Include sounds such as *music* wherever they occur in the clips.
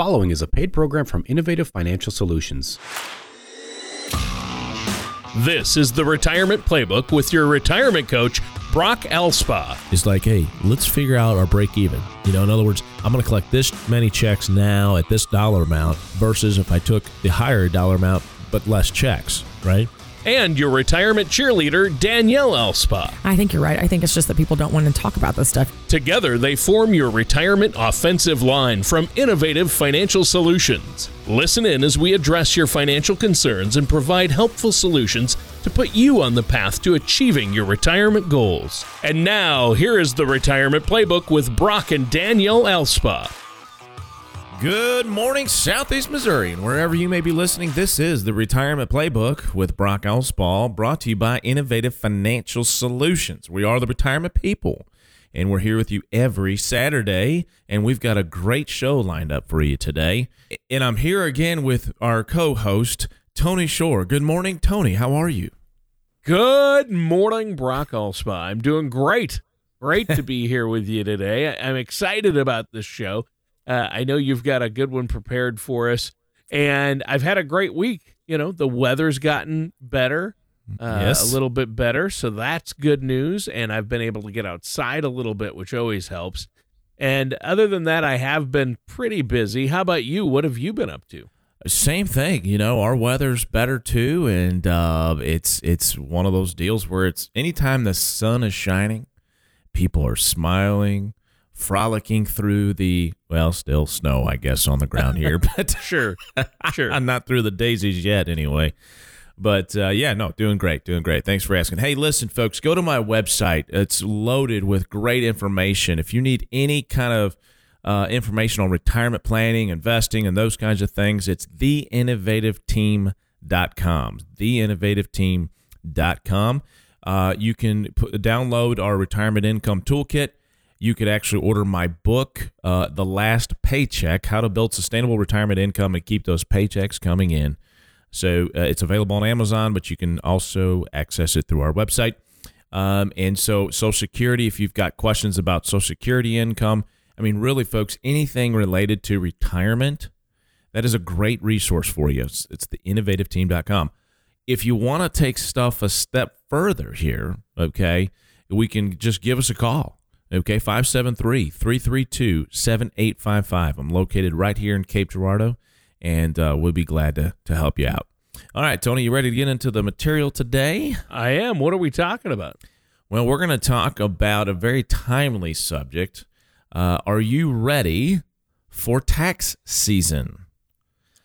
following is a paid program from Innovative Financial Solutions. This is the Retirement Playbook with your retirement coach, Brock Elspa. It's like, hey, let's figure out our break even. You know, in other words, I'm going to collect this many checks now at this dollar amount versus if I took the higher dollar amount but less checks, right? And your retirement cheerleader, Danielle Elspa. I think you're right. I think it's just that people don't want to talk about this stuff. Together, they form your retirement offensive line from Innovative Financial Solutions. Listen in as we address your financial concerns and provide helpful solutions to put you on the path to achieving your retirement goals. And now, here is the Retirement Playbook with Brock and Danielle Elspa. Good morning, Southeast Missouri, and wherever you may be listening. This is the Retirement Playbook with Brock Elspaw, brought to you by Innovative Financial Solutions. We are the retirement people, and we're here with you every Saturday, and we've got a great show lined up for you today. And I'm here again with our co-host Tony Shore. Good morning, Tony. How are you? Good morning, Brock Elspaw. I'm doing great. Great to *laughs* be here with you today. I'm excited about this show. Uh, I know you've got a good one prepared for us, and I've had a great week. You know, the weather's gotten better, uh, Yes. a little bit better, so that's good news. And I've been able to get outside a little bit, which always helps. And other than that, I have been pretty busy. How about you? What have you been up to? Same thing, you know. Our weather's better too, and uh, it's it's one of those deals where it's anytime the sun is shining, people are smiling, frolicking through the well, still snow, I guess, on the ground here, *laughs* but Sure, sure. I'm *laughs* not through the daisies yet, anyway. But uh, yeah, no, doing great, doing great. Thanks for asking. Hey, listen, folks, go to my website. It's loaded with great information. If you need any kind of uh, information on retirement planning, investing, and those kinds of things, it's theinnovativeteam.com. Theinnovativeteam.com. Uh, you can put, download our retirement income toolkit. You could actually order my book, uh, The Last Paycheck How to Build Sustainable Retirement Income and Keep Those Paychecks Coming In. So uh, it's available on Amazon, but you can also access it through our website. Um, and so, Social Security, if you've got questions about Social Security income, I mean, really, folks, anything related to retirement, that is a great resource for you. It's, it's the innovativeteam.com. If you want to take stuff a step further here, okay, we can just give us a call. Okay, 573 332 7855. I'm located right here in Cape Girardeau, and uh, we'll be glad to, to help you out. All right, Tony, you ready to get into the material today? I am. What are we talking about? Well, we're going to talk about a very timely subject. Uh, are you ready for tax season?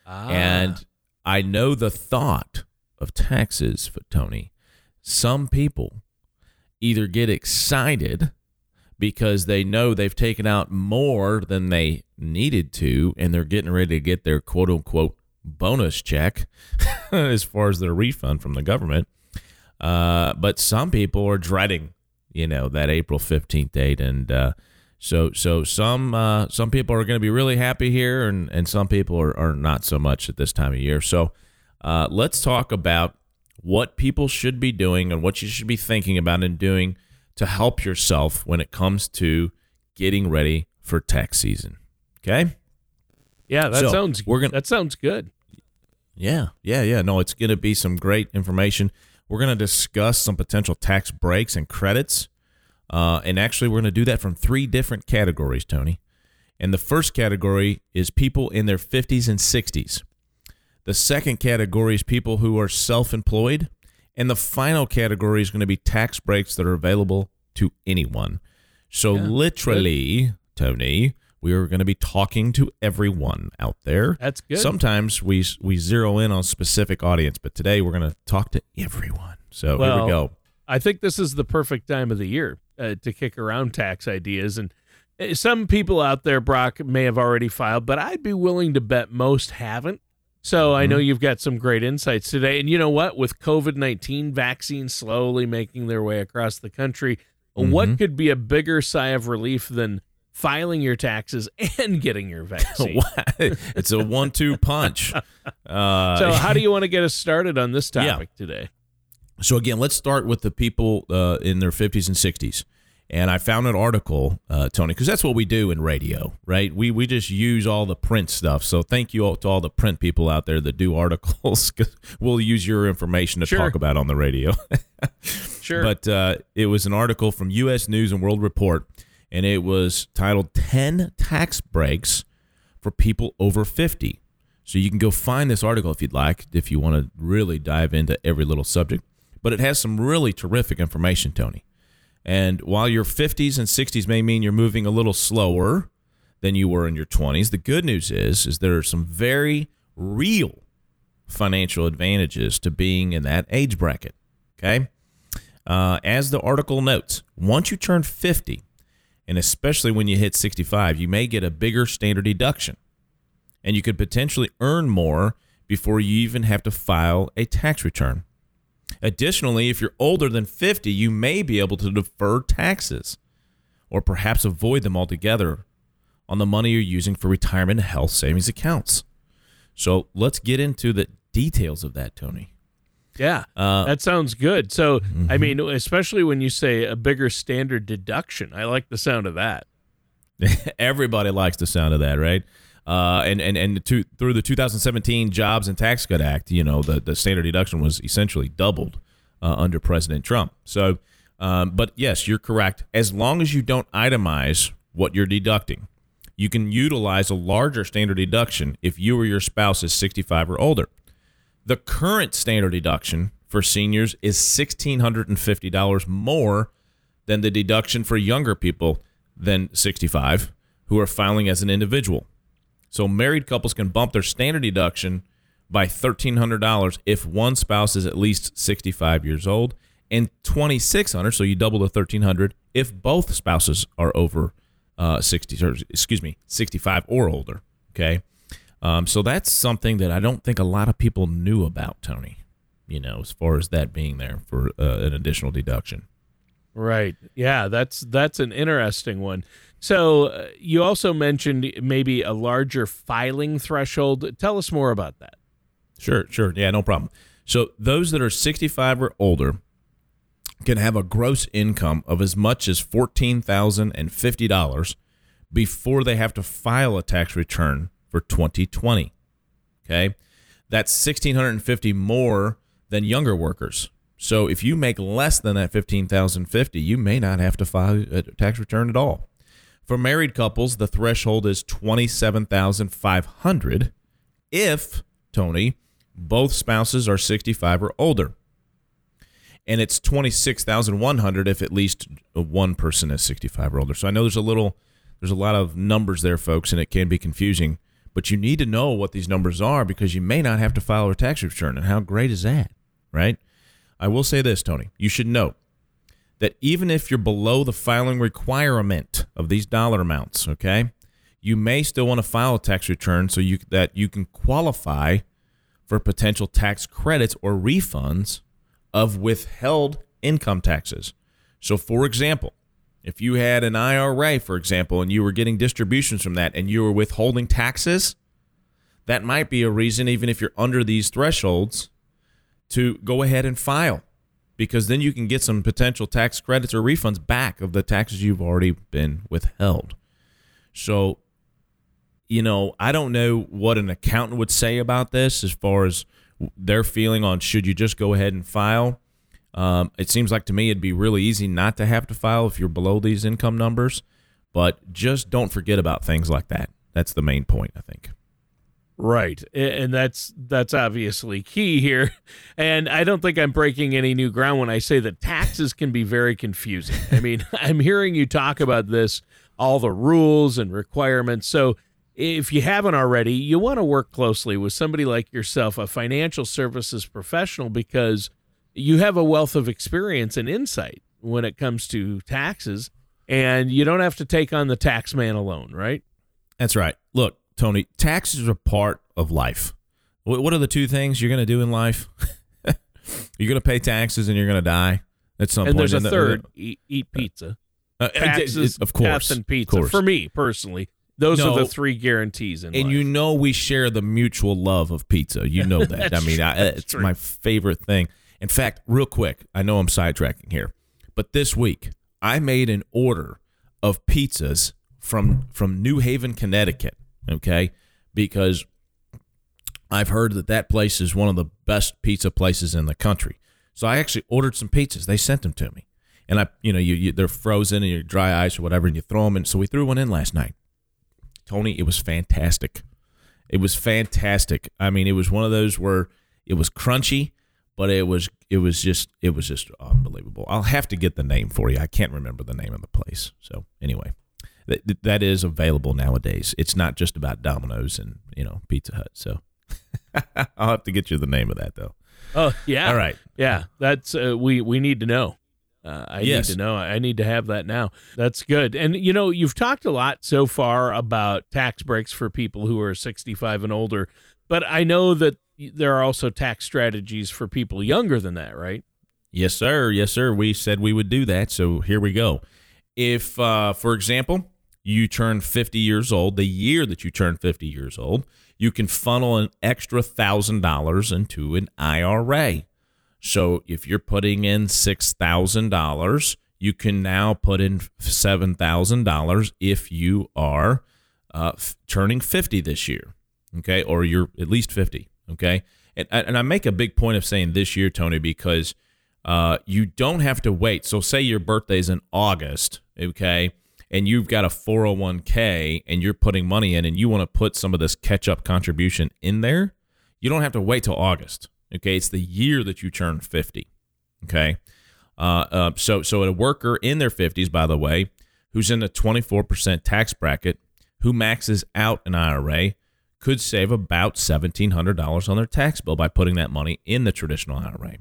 Ah. And I know the thought of taxes for Tony. Some people either get excited because they know they've taken out more than they needed to and they're getting ready to get their quote unquote bonus check *laughs* as far as their refund from the government. Uh, but some people are dreading, you know, that April 15th date. And, uh, so, so some uh, some people are going to be really happy here, and, and some people are, are not so much at this time of year. So, uh, let's talk about what people should be doing and what you should be thinking about and doing to help yourself when it comes to getting ready for tax season. Okay? yeah, that So, sounds. we're gonna- that sounds good. Yeah, yeah, yeah. No, it's going to be some great information. We're going to discuss some potential tax breaks and credits. Uh, and actually, we're going to do that from three different categories, Tony. And the first category is people in their 50s and 60s. The second category is people who are self employed. And the final category is going to be tax breaks that are available to anyone. So, Yeah, literally, Tony, we are going to be talking to everyone out there. That's good. Sometimes we we zero in on specific audience, but today we're going to talk to everyone. So here we go. I think this is the perfect time of the year uh, to kick around tax ideas. And uh, some people out there, Brock, may have already filed, but I'd be willing to bet most haven't. So I Mm-hmm. know you've got some great insights today. And you know what? With COVID 19 vaccines slowly making their way across the country, Mm-hmm. what could be a bigger sigh of relief than filing your taxes *laughs* and getting your *laughs* vaccine? it's a one-two punch. *laughs* Uh, so, how do you want to get us started on this Yeah. topic today? So again, let's start with the people uh, in their 50s and 60s. And I found an article, uh, Tony, because that's what we do in radio, right? We we just use all the print stuff. So thank you all to all the print people out there that do *laughs* articles. we we'll use your information to Sure. talk about on the radio. *laughs* Sure. But uh, it was an article from U.S. News and World Report, and it was titled 10 Tax Breaks for People Over 50. So you can go find this article if you'd like, if you want to really dive into every little subject. But it has some really terrific information, Tony. And while your 50s and 60s may mean you're moving a little slower than you were in your 20s, the good news is is there are some very real financial advantages to being in that age bracket. Okay? Uh, as the article notes, once you turn 50, and especially when you hit 65, you may get a bigger standard deduction. And you could potentially earn more before you even have to file a tax return. Additionally, if you're older than 50, you may be able to defer taxes or perhaps avoid them altogether on the money you're using for retirement and health savings accounts. So let's get into the details of that, Tony. yeah, Uh, that sounds good. So, Mm-hmm. I mean, especially when you say a bigger standard deduction, I like the sound of that. *laughs* Everybody likes the sound of that, right? Uh, and and and through the 2017 Jobs and Tax Cut Act, you know, the, the standard deduction was essentially doubled uh, under President Trump. So, um, but yes, you're correct. As long as you don't itemize what you're deducting, you can utilize a larger standard deduction if you or your spouse is 65 or older. The current standard deduction for seniors is $1,650 more than the deduction for younger people than 65 who are filing as an individual. So married couples can bump their standard deduction by $1,300 if one spouse is at least 65 years old and 2600 so you double the 1300 if both spouses are over uh, 60 or excuse me 65 or older okay? Um, so that's something that i don't think a lot of people knew about tony you know as far as that being there for uh, an additional deduction Right. Yeah, that's that's an interesting one. So, uh, you also mentioned maybe a larger filing threshold. Tell us more about that. Sure, sure. Yeah, no problem. So those that are 65 or older can have a gross income of as much as $14,050 before they have to file a tax return for 2020. Okay? That's 1650 more than younger workers. So if you make less than that 15,050, you may not have to file a tax return at all. For married couples, the threshold is 27,500 if Tony both spouses are 65 or older. And it's 26,100 if at least one person is 65 or older. So I know there's a little there's a lot of numbers there folks and it can be confusing, but you need to know what these numbers are because you may not have to file a tax return and how great is that, right? I will say this, Tony. You should know that even if you're below the filing requirement of these dollar amounts, okay, you may still want to file a tax return so you that you can qualify for potential tax credits or refunds of withheld income taxes. So, for example, if you had an IRA, for example, and you were getting distributions from that and you were withholding taxes, that might be a reason, even if you're under these thresholds, to go ahead and file because then you can get some potential tax credits or refunds back of the taxes you've already been withheld. So, you know, I don't know what an accountant would say about this as far as their feeling on should you just go ahead and file. Um, it seems like to me it'd be really easy not to have to file if you're below these income numbers, but just don't forget about things like that. That's the main point, I think. Right. And that's that's obviously key here. *laughs* And I don't think I'm breaking any new ground when I say that taxes can be very confusing. I mean, *laughs* I'm hearing you talk about this, all the rules and requirements. So if you haven't already, you want to work closely with somebody like yourself, a financial services professional, because you have a wealth of experience and insight when it comes to taxes, and you don't have to take on the tax man alone, right? That's right. Look, Tony, taxes are part of life. What are the two things you're going to do in life? *laughs* you're going to pay taxes and you're going to die at some and point. there's a the- third: eat, eat pizza. uh, uh, taxes, of course, and pizza. course. For me personally, those No. are the three guarantees in and life. you know we share the mutual love of pizza. You know *laughs* that. I mean. I, it's true. my favorite thing. In fact, real quick, I know I'm sidetracking here, but this week I made an order of pizzas from from New Haven, Connecticut. Okay, because I've heard that that place is one of the best pizza places in the country. So I actually ordered some pizzas. They sent them to me, and I, you know, you, you they're frozen and you dry ice or whatever, and you throw them in. So we threw one in last night. Tony, it was fantastic. It was fantastic. I mean, it was one of those where it was crunchy, but it was it was just it was just unbelievable. I'll have to get the name for you. I can't remember the name of the place. So anyway, that that is available nowadays. It's not just about Domino's and you know Pizza Hut. So *laughs* I'll have to get you the name of that though. Oh yeah. All right. Yeah, that's uh, we we need to know. Uh, I Yes. need to know. I need to have that now. That's good. And you know, you've talked a lot so far about tax breaks for people who are 65 and older, but I know that there are also tax strategies for people younger than that, right? Yes, sir. Yes, sir. We said we would do that. So here we go. If, uh, for example, you turn 50 years old, the year that you turn 50 years old, you can funnel an extra $1,000 into an IRA. So if you're putting in $6,000, you can now put in $7,000 if you are uh, f- turning 50 this year. Okay. Or you're at least 50. Okay. And, and I make a big point of saying this year, Tony, because uh, you don't have to wait. So, say your birthday's in August, okay, and you've got a 401k and you're putting money in and you want to put some of this catch up contribution in there, you don't have to wait till August, okay? It's the year that you turn 50, okay? Uh, uh, so, so a worker in their 50s, by the way, who's in the 24% tax bracket, who maxes out an IRA, could save about $1,700 on their tax bill by putting that money in the traditional IRA.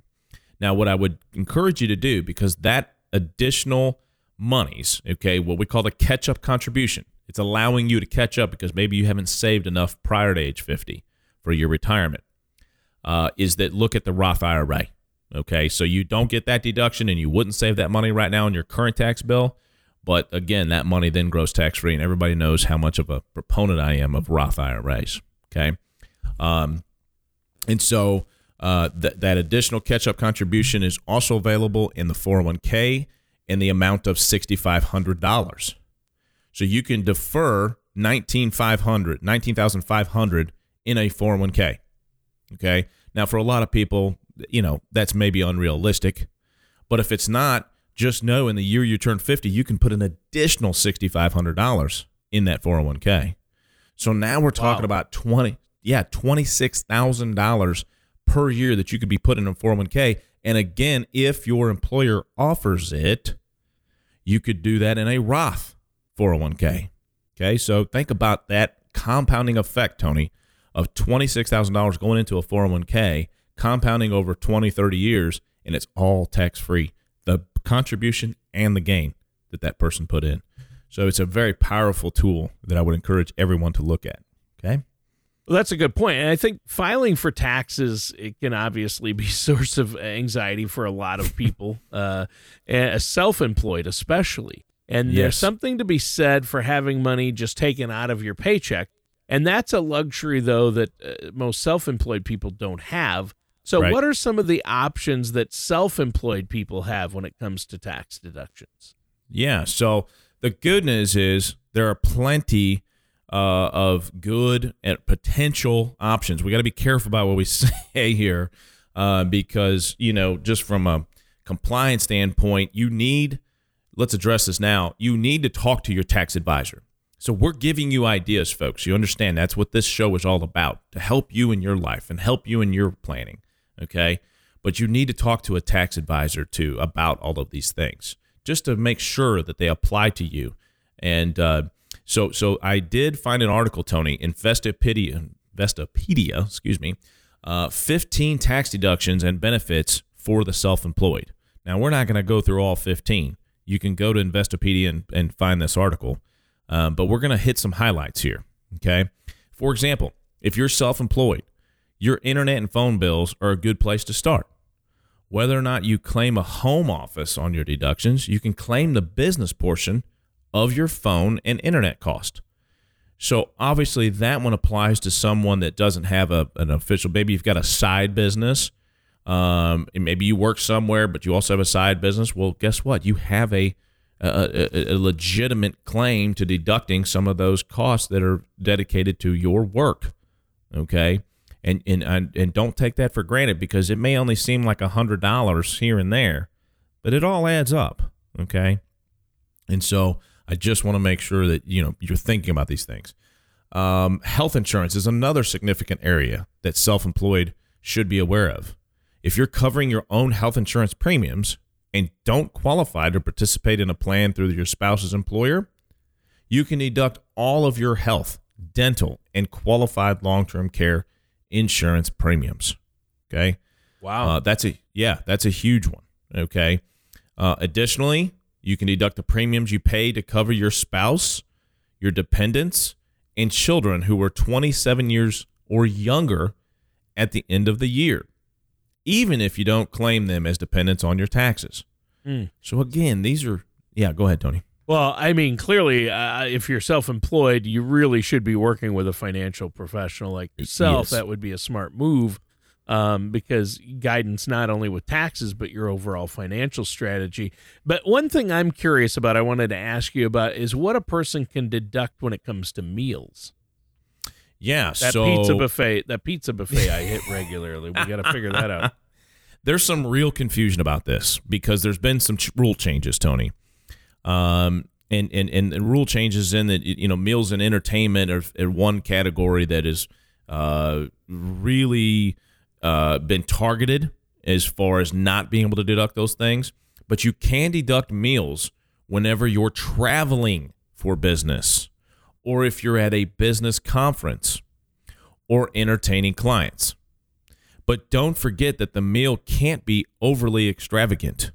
Now, what I would encourage you to do, because that additional monies, okay, what we call the catch up contribution, it's allowing you to catch up because maybe you haven't saved enough prior to age 50 for your retirement, uh, is that look at the Roth IRA. Okay, so you don't get that deduction and you wouldn't save that money right now on your current tax bill. But again, that money then grows tax free, and everybody knows how much of a proponent I am of Roth IRAs. Okay. Um, and so uh, that that additional catch up contribution is also available in the 401k in the amount of $6,500. So you can defer 19,500, 19,500 in a 401k. Okay. Now, for a lot of people, you know, that's maybe unrealistic. But if it's not, just know in the year you turn 50, you can put an additional $6,500 in that 401k. So now we're talking Wow. about 20, yeah, $26,000 per year that you could be putting in a 401k. And again, if your employer offers it, you could do that in a Roth 401k. Okay, so think about that compounding effect, Tony, of $26,000 going into a 401k, compounding over 20, 30 years, and it's all tax free. The contribution and the gain that that person put in. So it's a very powerful tool that I would encourage everyone to look at. Okay. Well, that's a good point. And I think filing for taxes it can obviously be a *laughs* source of anxiety for a lot of people, uh, and self-employed especially. And there's something to be said for having money just taken out of your paycheck, and that's a luxury though that uh, most self-employed people don't have. So, Right. what are some of the options that self-employed people have when it comes to tax deductions? Yeah. So the good news is there are plenty uh, of good and potential options. We got to be careful about what we *laughs* say here uh, because, you know, just from a compliance standpoint, you need, let's address this now, you need to talk to your tax advisor. So we're giving you ideas, folks. You understand that's what this show is all about to help you in your life and help you in your planning. Okay. But you need to talk to a tax advisor too about all of these things just to make sure that they apply to you. And uh, so, so I did find an article, Tony, Investopedia, Investopedia, excuse me, uh, 15 tax deductions and benefits for the self-employed. Now, we're not going to go through all 15. You can go to Investopedia and, and find this article, um, but we're going to hit some highlights here. Okay. For example, if you're self-employed, your internet and phone bills are a good place to start. Whether or not you claim a home office on your deductions, you can claim the business portion of your phone and internet cost. So obviously that one applies to someone that doesn't have a, an official. Maybe you've got a side business, um, and maybe you work somewhere, but you also have a side business. Well, guess what? You have a a, a, a legitimate claim to deducting some of those costs that are dedicated to your work. Okay. And, and, and don't take that for granted because it may only seem like a hundred dollars here and there, but it all adds up. Okay. And so I just want to make sure that, you know, you're thinking about these things. Um, health insurance is another significant area that self-employed should be aware of. If you're covering your own health insurance premiums, and don't qualify to participate in a plan through your spouse's employer, you can deduct all of your health, dental, and qualified long term care insurance premiums. Okay. Wow. Uh, that's a yeah, that's a huge one. Okay. Uh, additionally, you can deduct the premiums you pay to cover your spouse, your dependents, and children who were 27 years or younger at the end of the year even if you don't claim them as dependents on your taxes. Mm. So again, these are yeah. Go ahead, Tony. Well, I mean, clearly, uh, if you're self-employed, you really should be working with a financial professional like yourself. Yes. That would be a smart move um, because guidance not only with taxes but your overall financial strategy. But one thing I'm curious about, I wanted to ask you about, is what a person can deduct when it comes to meals. Yeah, that so, pizza buffet, that pizza buffet I hit regularly. We got to figure that out. *laughs* There's some real confusion about this because there's been some ch- rule changes, Tony. Um, and, and, and rule changes in that you know meals and entertainment are, are one category that is uh, really uh, been targeted as far as not being able to deduct those things. But you can deduct meals whenever you're traveling for business or if you're at a business conference or entertaining clients. But don't forget that the meal can't be overly extravagant.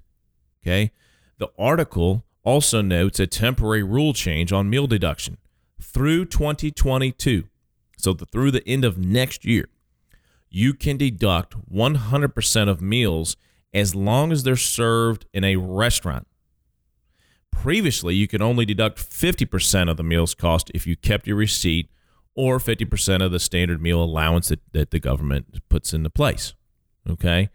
Okay? The article also notes a temporary rule change on meal deduction through 2022. So the, through the end of next year, you can deduct 100% of meals as long as they're served in a restaurant Previously, you could only deduct 50% of the meal's cost if you kept your receipt or 50% of the standard meal allowance that, that the government puts into place. Okay.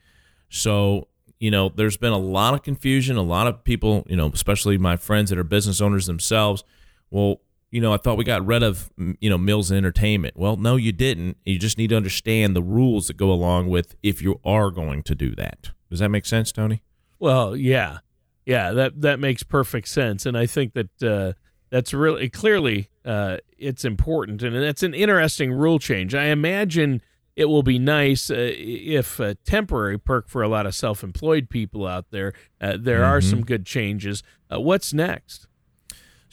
So, you know, there's been a lot of confusion. A lot of people, you know, especially my friends that are business owners themselves, well, you know, I thought we got rid of, you know, meals entertainment. Well, no, you didn't. You just need to understand the rules that go along with if you are going to do that. Does that make sense, Tony? Well, yeah. Yeah, that that makes perfect sense, and I think that uh, that's really clearly uh, it's important, and that's an interesting rule change. I imagine it will be nice uh, if a temporary perk for a lot of self-employed people out there. Uh, there mm-hmm. are some good changes. Uh, what's next?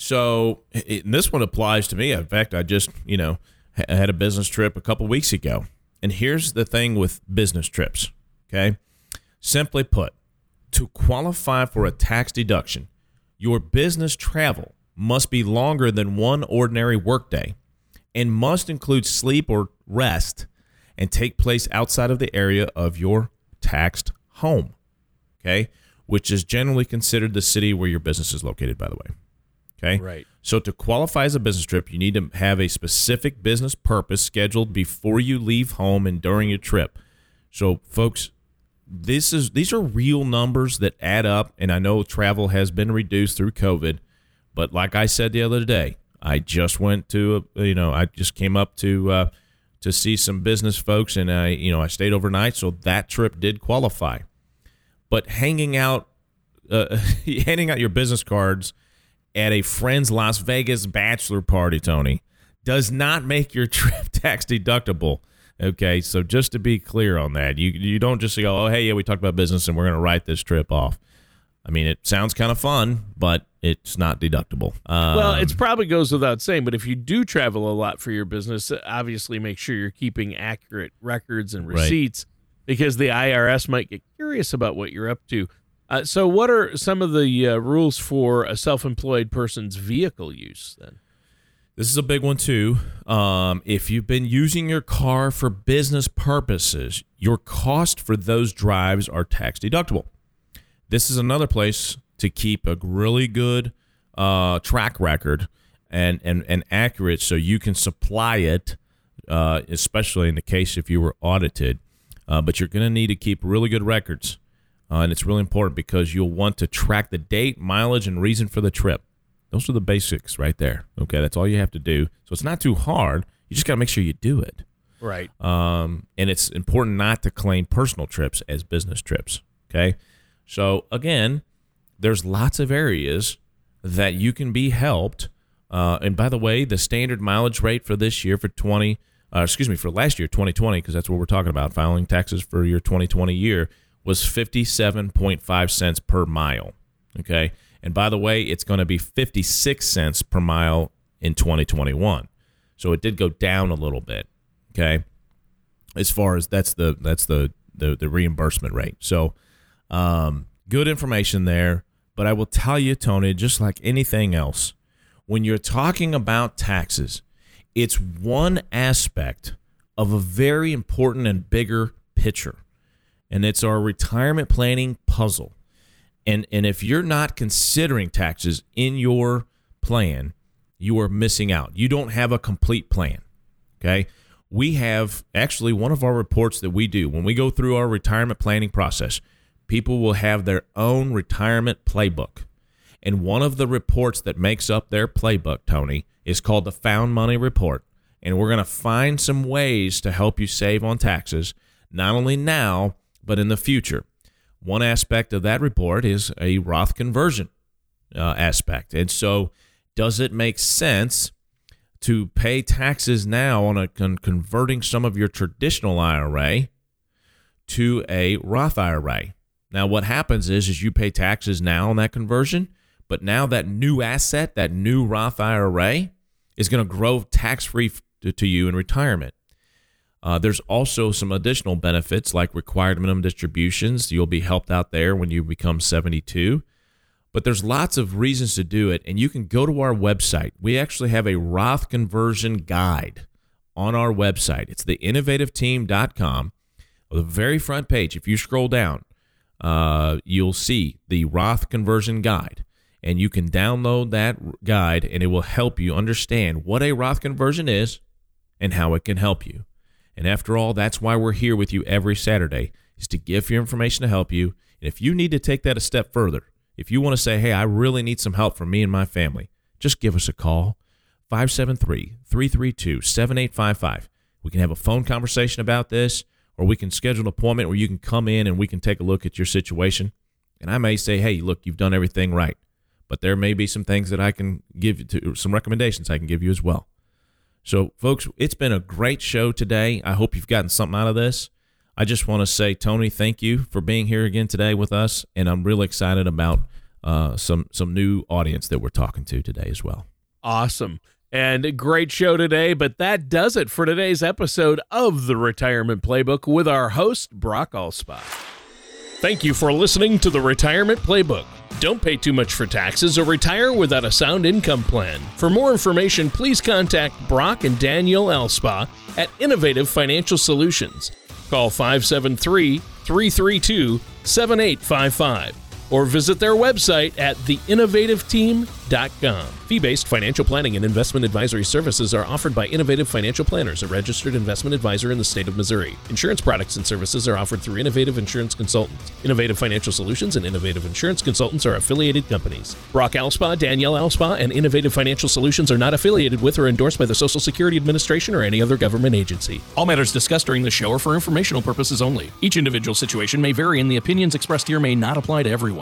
So this one applies to me. In fact, I just you know I had a business trip a couple weeks ago, and here's the thing with business trips. Okay, simply put to qualify for a tax deduction, your business travel must be longer than one ordinary workday and must include sleep or rest and take place outside of the area of your taxed home. Okay? Which is generally considered the city where your business is located, by the way. Okay? Right. So to qualify as a business trip, you need to have a specific business purpose scheduled before you leave home and during your trip. So, folks, this is these are real numbers that add up and i know travel has been reduced through covid but like i said the other day i just went to a, you know i just came up to uh, to see some business folks and i you know i stayed overnight so that trip did qualify but hanging out uh, *laughs* handing out your business cards at a friend's las vegas bachelor party tony does not make your *laughs* trip tax deductible Okay, so just to be clear on that, you you don't just go, oh hey yeah, we talked about business and we're going to write this trip off. I mean, it sounds kind of fun, but it's not deductible. Um, well, it probably goes without saying, but if you do travel a lot for your business, obviously make sure you're keeping accurate records and receipts right. because the IRS might get curious about what you're up to. Uh, so, what are some of the uh, rules for a self-employed person's vehicle use then? This is a big one too. Um, if you've been using your car for business purposes, your cost for those drives are tax deductible. This is another place to keep a really good uh, track record and, and, and accurate so you can supply it, uh, especially in the case if you were audited. Uh, but you're going to need to keep really good records Uh, and it's really important because you'll want to track the date, mileage, and reason for the trip. Those are the basics right there. Okay, that's all you have to do. So it's not too hard. You just got to make sure you do it. Right. Um, and it's important not to claim personal trips as business trips. Okay. So again, there's lots of areas that you can be helped. Uh, and by the way, the standard mileage rate for this year for 20, uh, excuse me, for last year, 2020, because that's what we're talking about, filing taxes for your 2020 year, was 57.5 cents per mile. Okay. And by the way, it's going to be 56 cents per mile in 2021. So it did go down a little bit. Okay. As far as that's the that's the the, the reimbursement rate. So um, good information there. But I will tell you, Tony, just like anything else, when you're talking about taxes, it's one aspect of a very important and bigger picture. And it's our retirement planning puzzle. And and if you're not considering taxes in your plan, you are missing out. You don't have a complete plan. Okay? We have actually one of our reports that we do when we go through our retirement planning process, people will have their own retirement playbook. And one of the reports that makes up their playbook, Tony, is called the Found Money Report. And we're going to find some ways to help you save on taxes, not only now, but in the future. One aspect of that report is a Roth conversion uh, aspect. And so, does it make sense to pay taxes now on a con- converting some of your traditional IRA to a Roth IRA? Now, what happens is, is you pay taxes now on that conversion, but now that new asset, that new Roth IRA, is going to grow tax free to you in retirement. Uh, there's also some additional benefits like required minimum distributions. You'll be helped out there when you become 72. But there's lots of reasons to do it, and you can go to our website. We actually have a Roth conversion guide on our website. It's the innovativeteam.com. On the very front page, if you scroll down, uh, you'll see the Roth conversion guide. And you can download that guide, and it will help you understand what a Roth conversion is and how it can help you. And after all, that's why we're here with you every Saturday, is to give you information to help you. And if you need to take that a step further, if you want to say, hey, I really need some help from me and my family, just give us a call 573 332 7855. We can have a phone conversation about this, or we can schedule an appointment where you can come in and we can take a look at your situation. And I may say, hey, look, you've done everything right, but there may be some things that I can give you to some recommendations I can give you as well. So, folks, it's been a great show today. I hope you've gotten something out of this. I just want to say, Tony, thank you for being here again today with us, and I'm really excited about uh, some some new audience that we're talking to today as well. Awesome. And a great show today, but that does it for today's episode of the Retirement Playbook with our host, Brock Allspot. Thank you for listening to the Retirement Playbook. Don't pay too much for taxes or retire without a sound income plan. For more information, please contact Brock and Danielle Elspa at Innovative Financial Solutions. Call 573 332 7855 or visit their website at theinnovativeteam.com. Fee based financial planning and investment advisory services are offered by Innovative Financial Planners, a registered investment advisor in the state of Missouri. Insurance products and services are offered through Innovative Insurance Consultants. Innovative Financial Solutions and Innovative Insurance Consultants are affiliated companies. Brock Alspa, Danielle Alspa, and Innovative Financial Solutions are not affiliated with or endorsed by the Social Security Administration or any other government agency. All matters discussed during the show are for informational purposes only. Each individual situation may vary, and the opinions expressed here may not apply to everyone.